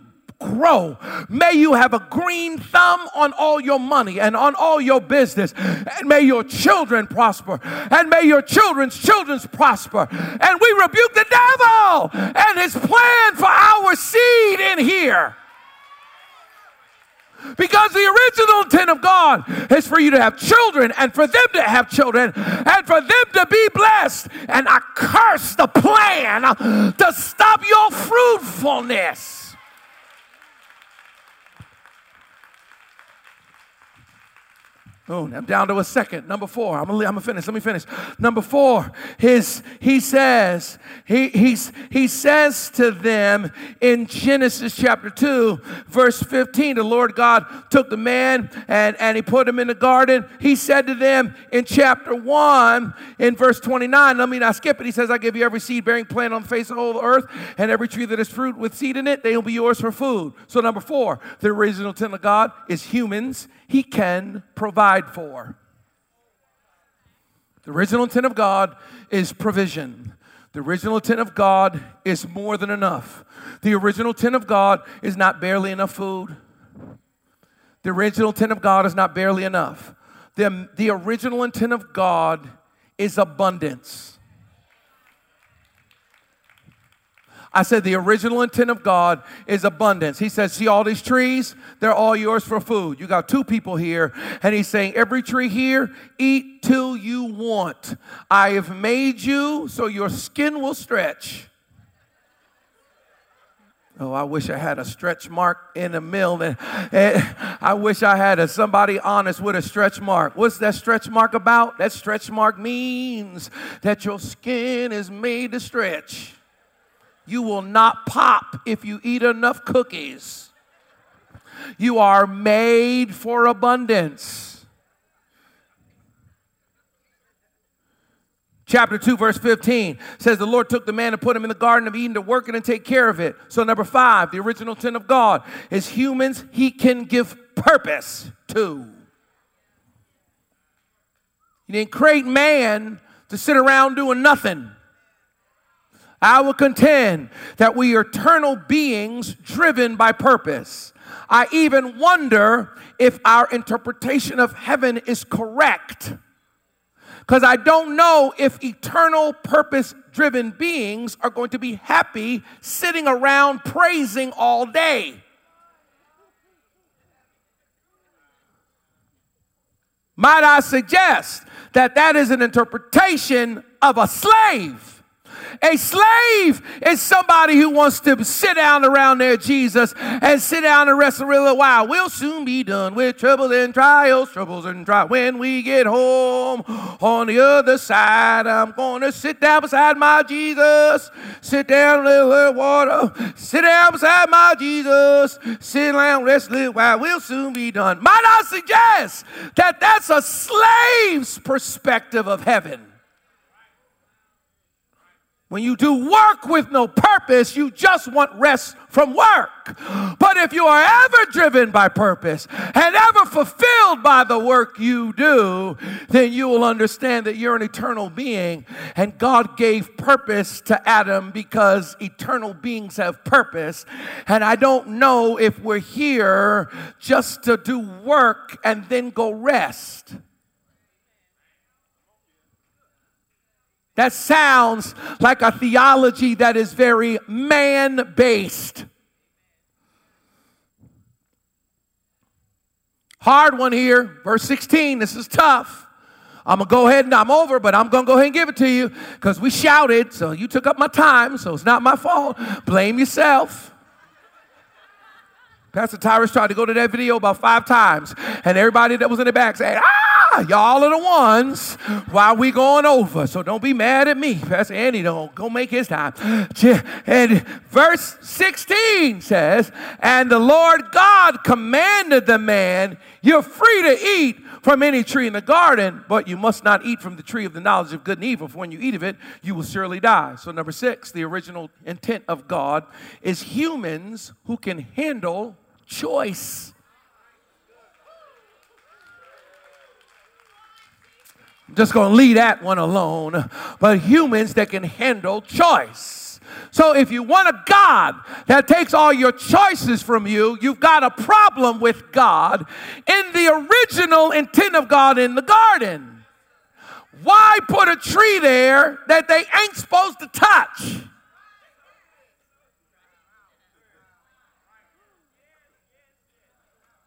grow. May you have a green thumb on all your money and on all your business. And may your children prosper. And may your children's children's prosper. And we rebuke the devil and his plan for our seed in here. Because the original intent of God is for you to have children and for them to have children and for them to be blessed. And I curse the plan to stop your fruitfulness. Oh, I'm down to a second. Number four. I'm gonna, I'm gonna finish. Let me finish. Number four. His he says he he's, he says to them in Genesis chapter two, verse 15. The Lord God took the man and and he put him in the garden. He said to them in chapter one, in verse 29. Let me not skip it. He says, "I give you every seed bearing plant on the face of the whole earth, and every tree that is fruit with seed in it, they will be yours for food." So number four, the original intent of God is humans he can provide for. The original intent of God is provision. The original intent of God is more than enough. The original intent of God is not barely enough food. The original intent of God is not barely enough. The, the original intent of God is abundance. I said the original intent of God is abundance. He says, See all these trees? They're all yours for food. You got two people here, and he's saying, Every tree here, eat till you want. I have made you so your skin will stretch. Oh, I wish I had a stretch mark in the mill. And, and I wish I had a, somebody honest with a stretch mark. What's that stretch mark about? That stretch mark means that your skin is made to stretch. You will not pop if you eat enough cookies. You are made for abundance. Chapter 2, verse 15 says, The Lord took the man and put him in the Garden of Eden to work it and take care of it. So, number five, the original intent of God is humans he can give purpose to. He didn't create man to sit around doing nothing. I will contend that we are eternal beings driven by purpose. I even wonder if our interpretation of heaven is correct. Because I don't know if eternal purpose driven beings are going to be happy sitting around praising all day. Might I suggest that that is an interpretation of a slave? A slave is somebody who wants to sit down around their Jesus and sit down and rest a little while. We'll soon be done with troubles and trials, troubles and trials. When we get home on the other side, I'm going to sit down beside my Jesus. Sit down, a little water. Sit down beside my Jesus. Sit down, and rest a little while. We'll soon be done. Might I suggest that that's a slave's perspective of heaven? When you do work with no purpose, you just want rest from work. But if you are ever driven by purpose and ever fulfilled by the work you do, then you will understand that you're an eternal being. And God gave purpose to Adam because eternal beings have purpose. And I don't know if we're here just to do work and then go rest. That sounds like a theology that is very man based. Hard one here, verse 16. This is tough. I'm gonna go ahead and I'm over, but I'm gonna go ahead and give it to you because we shouted, so you took up my time, so it's not my fault. Blame yourself. Pastor Tyrus tried to go to that video about five times, and everybody that was in the back said, Ah, Ah, y'all are the ones why we going over. So don't be mad at me. Pastor Andy don't go make his time. And verse 16 says, And the Lord God commanded the man, You're free to eat from any tree in the garden, but you must not eat from the tree of the knowledge of good and evil, for when you eat of it, you will surely die. So, number six, the original intent of God is humans who can handle choice. I'm just going to leave that one alone. But humans that can handle choice. So if you want a God that takes all your choices from you, you've got a problem with God in the original intent of God in the garden. Why put a tree there that they ain't supposed to touch?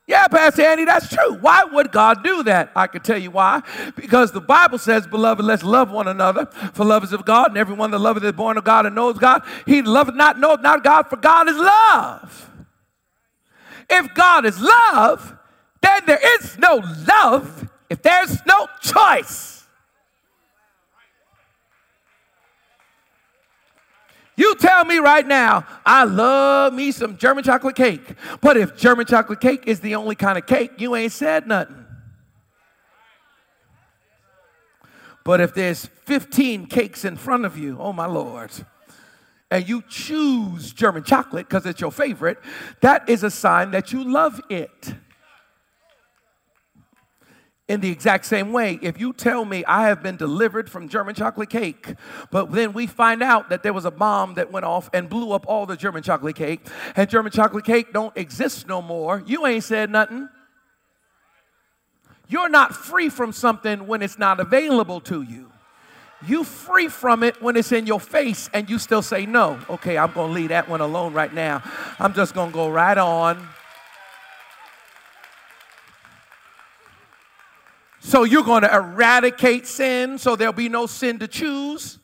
Yeah, Pastor Andy, that's true. Why would God do that? I can tell you why. Because the Bible says, Beloved, let's love one another, for love is of God, and everyone that loveth is born of God and knows God. He loveth not, knows not God, for God is love. If God is love, then there is no love if there's no choice. You tell me right now, I love me some German chocolate cake. But if German chocolate cake is the only kind of cake, you ain't said nothing. But if there's 15 cakes in front of you, oh my Lord, and you choose German chocolate because it's your favorite, that is a sign that you love it. In the exact same way, if you tell me I have been delivered from German chocolate cake, but then we find out that there was a bomb that went off and blew up all the German chocolate cake, and German chocolate cake don't exist no more, you ain't said nothing. You're not free from something when it's not available to you. You free from it when it's in your face and you still say no. Okay, I'm going to leave that one alone right now. I'm just going to go right on. So you're going to eradicate sin so there'll be no sin to choose.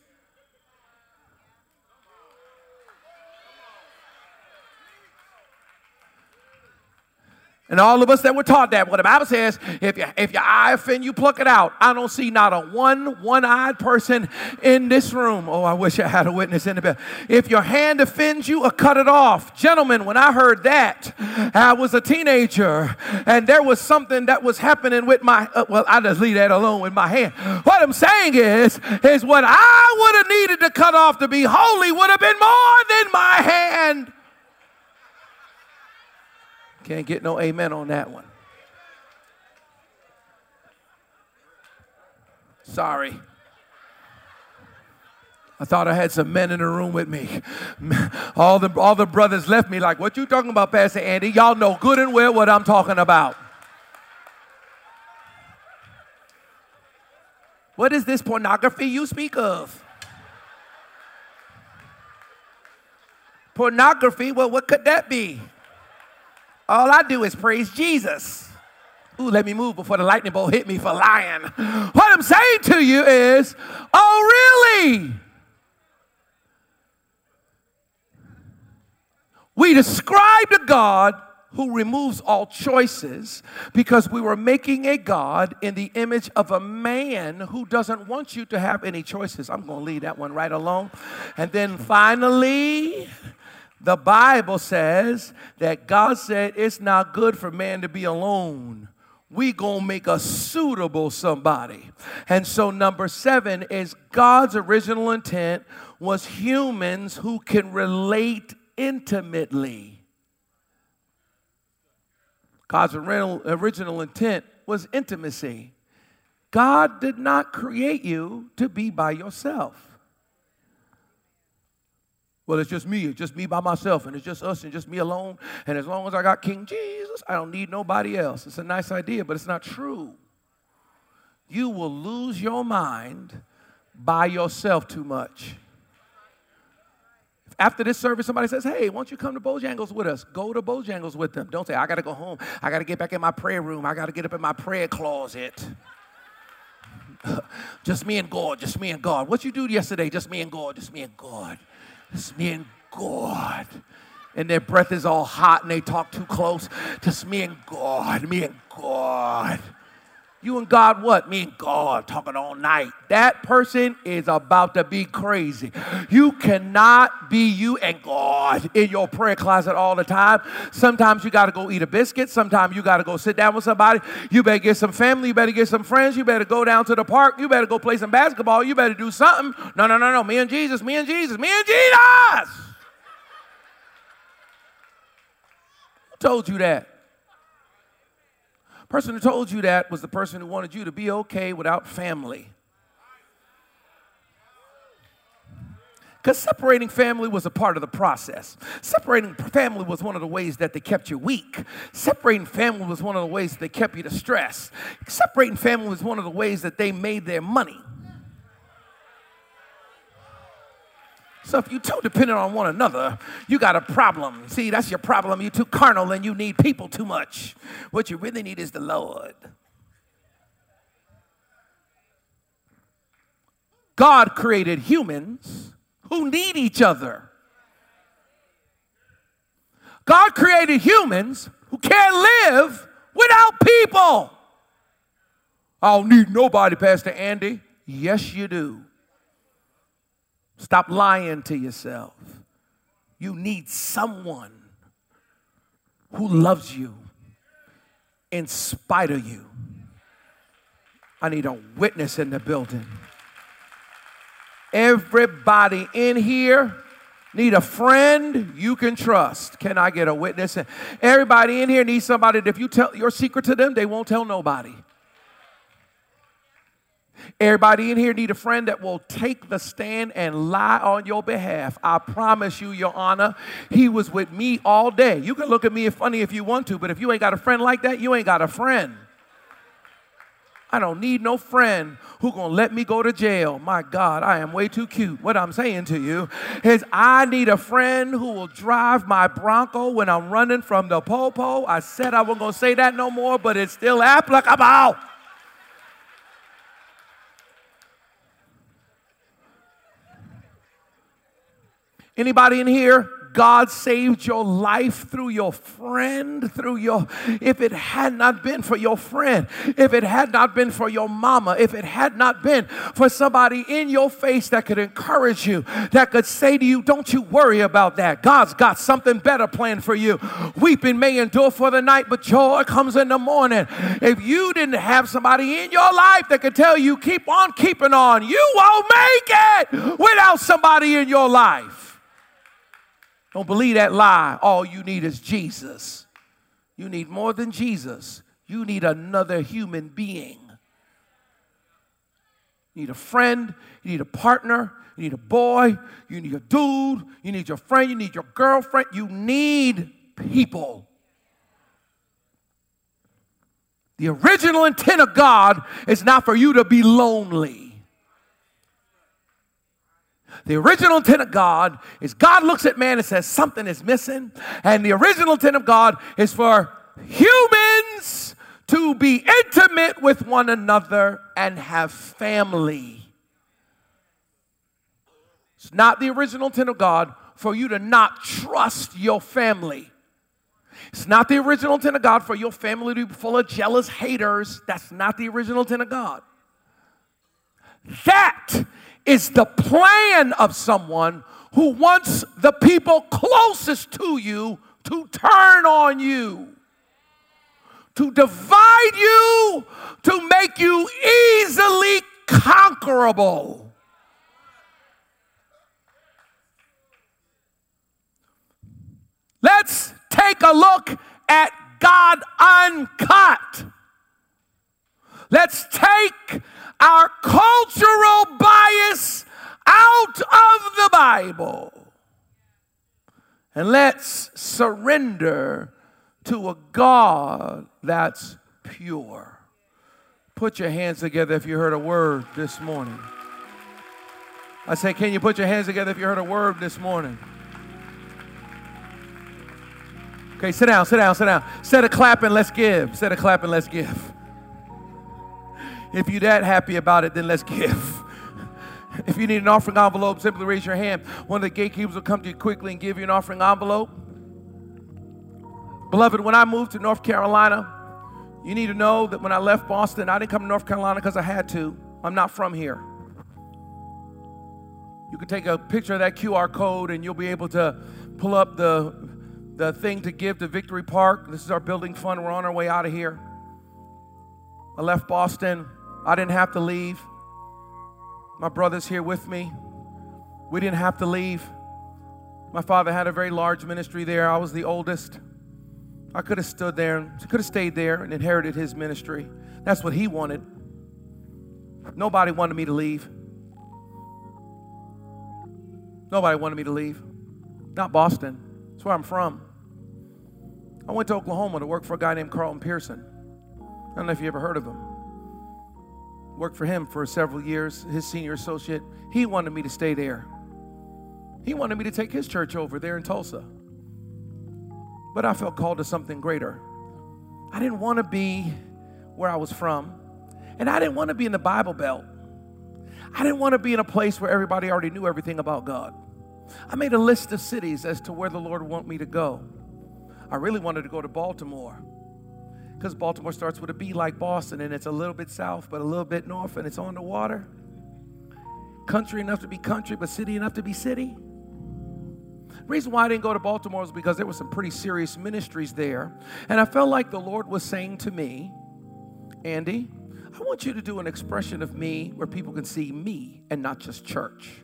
And all of us that were taught that, what the Bible says, if, you, if your eye offend you, pluck it out. I don't see not a one one-eyed person in this room. Oh, I wish I had a witness in the bed. If your hand offends you, uh, cut it off. Gentlemen, when I heard that, I was a teenager, and there was something that was happening with my, uh, well, I just leave that alone with my hand. What I'm saying is, is what I would have needed to cut off to be holy would have been more than my hand. Can't get no amen on that one. Sorry. I thought I had some men in the room with me. All the, all the brothers left me like, what you talking about, Pastor Andy? Y'all know good and well what I'm talking about. What is this pornography you speak of? Pornography, well, what could that be? All I do is praise Jesus. Ooh, let me move before the lightning bolt hit me for lying. What I'm saying to you is, oh, really? We describe a God who removes all choices because we were making a God in the image of a man who doesn't want you to have any choices. I'm going to leave that one right alone. And then finally, the Bible says that God said it's not good for man to be alone. We gonna make a suitable somebody. And so number seven is God's original intent was humans who can relate intimately. God's original intent was intimacy. God did not create you to be by yourself. Well, it's just me, it's just me by myself, and it's just us and just me alone. And as long as I got King Jesus, I don't need nobody else. It's a nice idea, but it's not true. You will lose your mind by yourself too much. After this service, somebody says, Hey, why don't you come to Bojangles with us? Go to Bojangles with them. Don't say, I got to go home. I got to get back in my prayer room. I got to get up in my prayer closet. just me and God, just me and God. What you do yesterday? Just me and God, just me and God. Just me and God. And their breath is all hot and they talk too close. Just me and God, me and God. You and God, what? Me and God talking all night. That person is about to be crazy. You cannot be you and God in your prayer closet all the time. Sometimes you got to go eat a biscuit. Sometimes you got to go sit down with somebody. You better get some family. You better get some friends. You better go down to the park. You better go play some basketball. You better do something. No, no, no, no. Me and Jesus, me and Jesus, me and Jesus. Who told you that? Person who told you that was the person who wanted you to be okay without family. Because separating family was a part of the process. Separating family was one of the ways that they kept you weak. Separating family was one of the ways that they kept you distressed. Separating family was one of the ways that they made their money. So if you too dependent on one another, you got a problem. See, that's your problem. You're too carnal and you need people too much. What you really need is the Lord. God created humans who need each other. God created humans who can't live without people. I don't need nobody, Pastor Andy. Yes, you do. Stop lying to yourself. You need someone who loves you in spite of you. I need a witness in the building. Everybody in here need a friend you can trust. Can I get a witness? Everybody in here needs somebody that if you tell your secret to them, they won't tell nobody. Everybody in here need a friend that will take the stand and lie on your behalf. I promise you, Your Honor, he was with me all day. You can look at me funny if you want to, but if you ain't got a friend like that, you ain't got a friend. I don't need no friend who gonna let me go to jail. My God, I am way too cute. What I'm saying to you is I need a friend who will drive my Bronco when I'm running from the popo. I said I wasn't gonna say that no more, but it's still applicable. Anybody in here? God saved your life through your friend, through your, if it had not been for your friend, if it had not been for your mama, if it had not been for somebody in your face that could encourage you, that could say to you, Don't you worry about that. God's got something better planned for you. Weeping may endure for the night, but joy comes in the morning. If you didn't have somebody in your life that could tell you, Keep on keeping on, you won't make it without somebody in your life. Don't believe that lie. All you need is Jesus. You need more than Jesus. You need another human being. You need a friend, you need a partner, you need a boy, you need a dude, you need your friend, you need your girlfriend. You need people. The original intent of God is not for you to be lonely. The original intent of God is God looks at man and says something is missing. And the original intent of God is for humans to be intimate with one another and have family. It's not the original intent of God for you to not trust your family. It's not the original intent of God for your family to be full of jealous haters. That's not the original intent of God. That is the plan of someone who wants the people closest to you to turn on you, to divide you, to make you easily conquerable. Let's take a look at God uncut. Let's take our cultural bias out of the Bible and let's surrender to a God that's pure. Put your hands together if you heard a word this morning. I say, can you put your hands together if you heard a word this morning? Okay, sit down, sit down, sit down. Instead of clapping, let's give. Instead of clapping, let's give. If you're that happy about it, then let's give. If you need an offering envelope, simply raise your hand. One of the gatekeepers will come to you quickly and give you an offering envelope. Beloved, when I moved to North Carolina, you need to know that when I left Boston, I didn't come to North Carolina because I had to. I'm not from here. You can take a picture of that QR code and you'll be able to pull up the, the thing to give to Victory Park. This is our building fund. We're on our way out of here. I left Boston. I didn't have to leave. My brother's here with me. We didn't have to leave. My father had a very large ministry there. I was the oldest. I could have stood there could have stayed there and inherited his ministry. That's what he wanted. Nobody wanted me to leave. Nobody wanted me to leave. Not Boston. That's where I'm from. I went to Oklahoma to work for a guy named Carlton Pearson. I don't know if you ever heard of him. Worked for him for several years, his senior associate. He wanted me to stay there. He wanted me to take his church over there in Tulsa. But I felt called to something greater. I didn't want to be where I was from, and I didn't want to be in the Bible Belt. I didn't want to be in a place where everybody already knew everything about God. I made a list of cities as to where the Lord would want me to go. I really wanted to go to Baltimore because Baltimore starts with a B like Boston, and it's a little bit south, but a little bit north, and it's on the water. Country enough to be country, but city enough to be city reason why I didn't go to Baltimore was because there were some pretty serious ministries there. And I felt like the Lord was saying to me, Andy, I want you to do an expression of me where people can see me and not just church.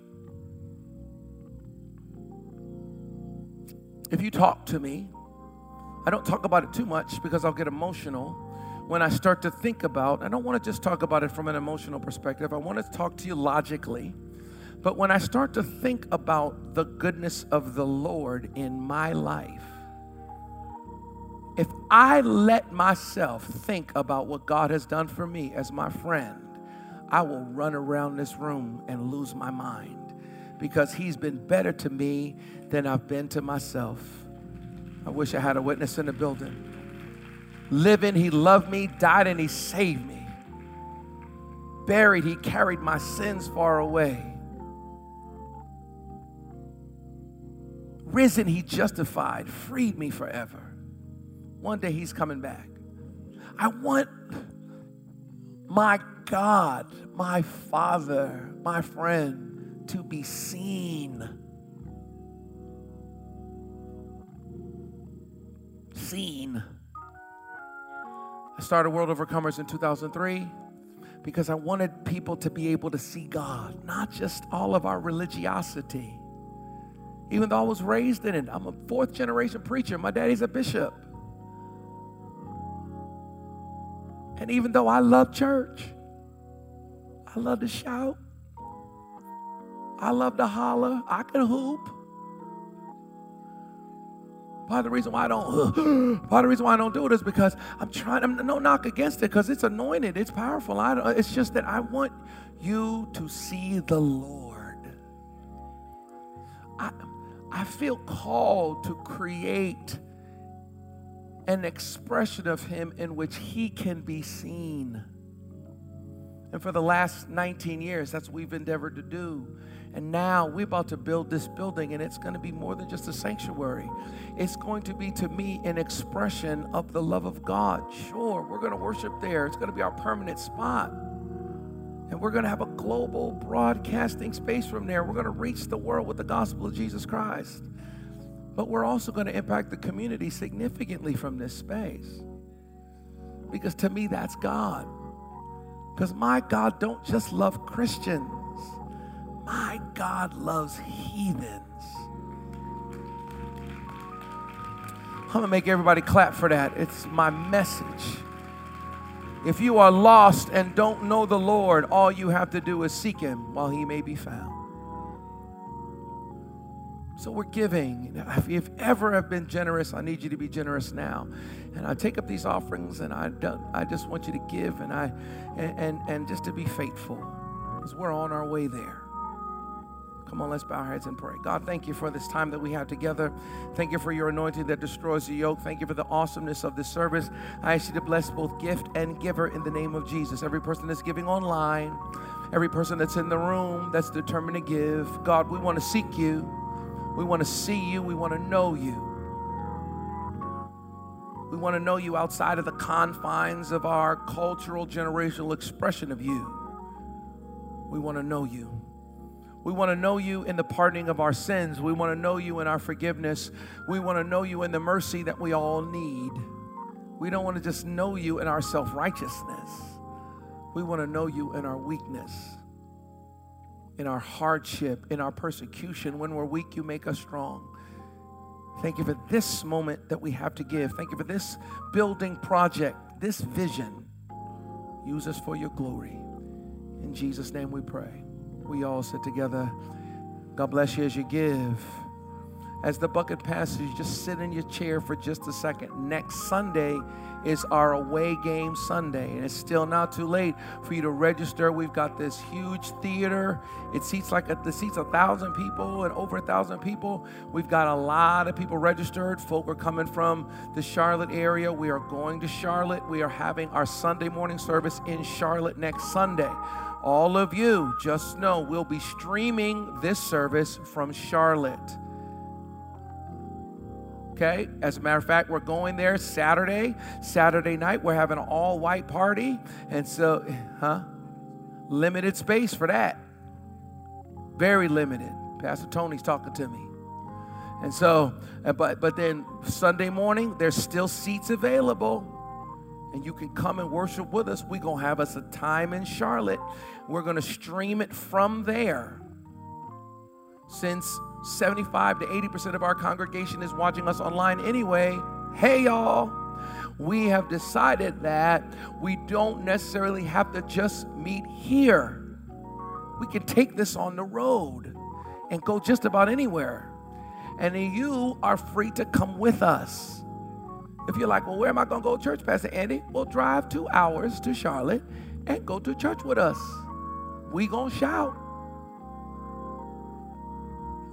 If you talk to me, I don't talk about it too much because I'll get emotional when I start to think about, I don't want to just talk about it from an emotional perspective. I want to talk to you logically. But when I start to think about the goodness of the Lord in my life, if I let myself think about what God has done for me as my friend, I will run around this room and lose my mind because He's been better to me than I've been to myself. I wish I had a witness in the building. Living, He loved me, died, and He saved me. Buried, He carried my sins far away. Risen, he justified, freed me forever. One day he's coming back. I want my God, my Father, my friend to be seen. Seen. I started World Overcomers in 2003 because I wanted people to be able to see God, not just all of our religiosity even though I was raised in it. I'm a fourth generation preacher. My daddy's a bishop. And even though I love church, I love to shout, I love to holler, I can hoop. Part of the reason why I don't, part of the reason why I don't do it is because I'm trying. I'm no knock against it because it's anointed, it's powerful. I, it's just that I want you to see the Lord. I, I feel called to create an expression of Him in which He can be seen. And for the last 19 years, that's what we've endeavored to do. And now we're about to build this building, and it's going to be more than just a sanctuary. It's going to be, to me, an expression of the love of God. Sure, we're going to worship there, it's going to be our permanent spot. And we're going to have a global broadcasting space from there. We're going to reach the world with the gospel of Jesus Christ. But we're also going to impact the community significantly from this space. Because to me, that's God. Because my God don't just love Christians, my God loves heathens. I'm going to make everybody clap for that. It's my message. If you are lost and don't know the Lord, all you have to do is seek Him while He may be found. So we're giving. If you ever have been generous, I need you to be generous now. And I take up these offerings, and I don't, I just want you to give, and I and and, and just to be faithful, because we're on our way there. Come on, let's bow our heads and pray. God, thank you for this time that we have together. Thank you for your anointing that destroys the yoke. Thank you for the awesomeness of this service. I ask you to bless both gift and giver in the name of Jesus. Every person that's giving online, every person that's in the room that's determined to give. God, we want to seek you. We want to see you. We want to know you. We want to know you outside of the confines of our cultural, generational expression of you. We want to know you. We want to know you in the pardoning of our sins. We want to know you in our forgiveness. We want to know you in the mercy that we all need. We don't want to just know you in our self righteousness. We want to know you in our weakness, in our hardship, in our persecution. When we're weak, you make us strong. Thank you for this moment that we have to give. Thank you for this building project, this vision. Use us for your glory. In Jesus' name we pray we all sit together. God bless you as you give. As the bucket passes, just sit in your chair for just a second. Next Sunday is our away game Sunday, and it's still not too late for you to register. We've got this huge theater. It seats like a, it seats a thousand people and over a thousand people. We've got a lot of people registered. Folk are coming from the Charlotte area. We are going to Charlotte. We are having our Sunday morning service in Charlotte next Sunday all of you, just know we'll be streaming this service from Charlotte. Okay, as a matter of fact, we're going there Saturday. Saturday night, we're having an all white party. And so, huh? Limited space for that. Very limited. Pastor Tony's talking to me. And so, uh, but but then Sunday morning, there's still seats available and you can come and worship with us. We're going to have us a time in Charlotte. We're going to stream it from there. Since 75 to 80% of our congregation is watching us online anyway, hey, y'all, we have decided that we don't necessarily have to just meet here. We can take this on the road and go just about anywhere. And you are free to come with us. If you're like, well, where am I going to go to church, Pastor Andy? Well, drive two hours to Charlotte and go to church with us. We going to shout.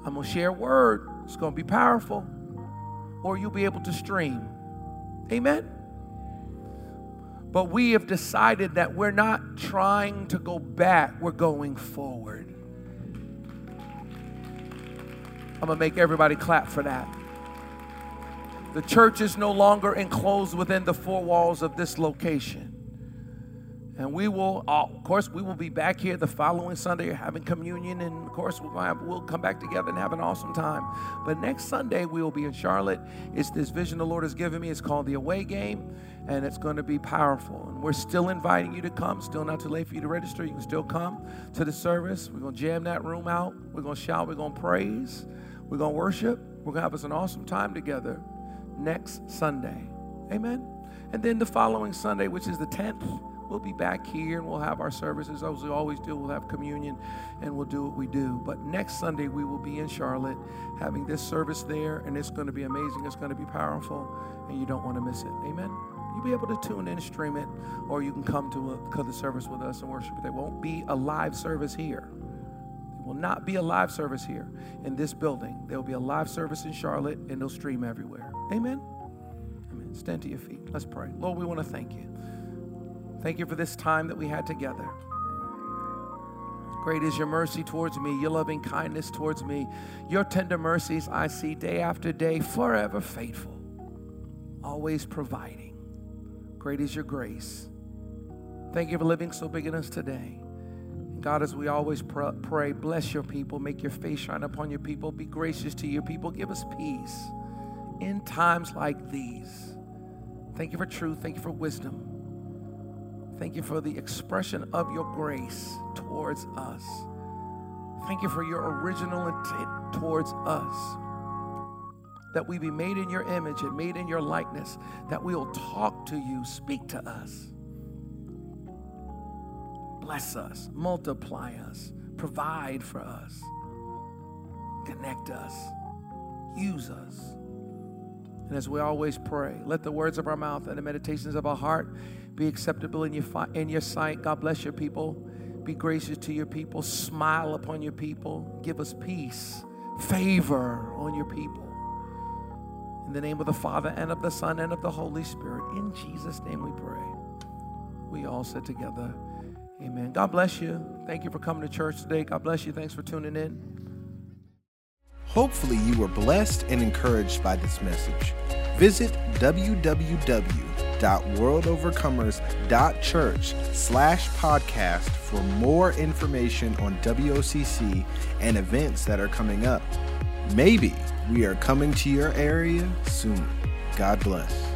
I'm going to share a word. It's going to be powerful. Or you'll be able to stream. Amen? But we have decided that we're not trying to go back, we're going forward. I'm going to make everybody clap for that. The church is no longer enclosed within the four walls of this location. And we will, uh, of course, we will be back here the following Sunday having communion. And of course, we'll, come back together and have an awesome time. But next Sunday, we will be in Charlotte. It's this vision the Lord has given me. It's called the Away Game, and it's going to be powerful. And we're still inviting you to come. Still not too late for you to register. You can still come to the service. We're going to jam that room out. We're going to shout. We're going to praise. We're going to worship. We're going to have us an awesome time together next Sunday. Amen. And then the following Sunday, which is the 10th, we'll be back here and we'll have our services as we always do. We'll have communion and we'll do what we do. But next Sunday, we will be in Charlotte having this service there, and it's going to be amazing. It's going to be powerful, and you don't want to miss it. Amen. You'll be able to tune in and stream it, or you can come to, a, the service with us and worship. There won't be a live service here will not be a live service here in this building. There will be a live service in Charlotte, and they'll stream everywhere. Amen. Amen. Stand to your feet. Let's pray. Lord, we want to thank you. Thank you for this time that we had together. Great is your mercy towards me, your loving kindness towards me. Your tender mercies I see day after day, forever faithful, always providing. Great is your grace. Thank you for living so big in us today. God, as we always pray, bless your people, make your face shine upon your people, be gracious to your people, give us peace in times like these. Thank you for truth, thank you for wisdom. Thank you for the expression of your grace towards us. Thank you for your original intent towards us. that we be made in your image and made in your likeness, that we will talk to you, speak to us, bless us, multiply us, provide for us, connect us, use us. And as we always pray, let the words of our mouth and the meditations of our heart be acceptable in your, fi- in your sight. God bless your people. Be gracious to your people. Smile upon your people. Give us peace, favor on your people. In the name of the Father and of the Son and of the Holy Spirit. In Jesus' name we pray. We all sit together. Amen. God bless you. Thank you for coming to church today. God bless you. Thanks for tuning in. Hopefully, you were blessed and encouraged by this message. Visit www.worldovercomers.church slash podcast for more information on WOCC and events that are coming up. Maybe we are coming to your area soon. God bless.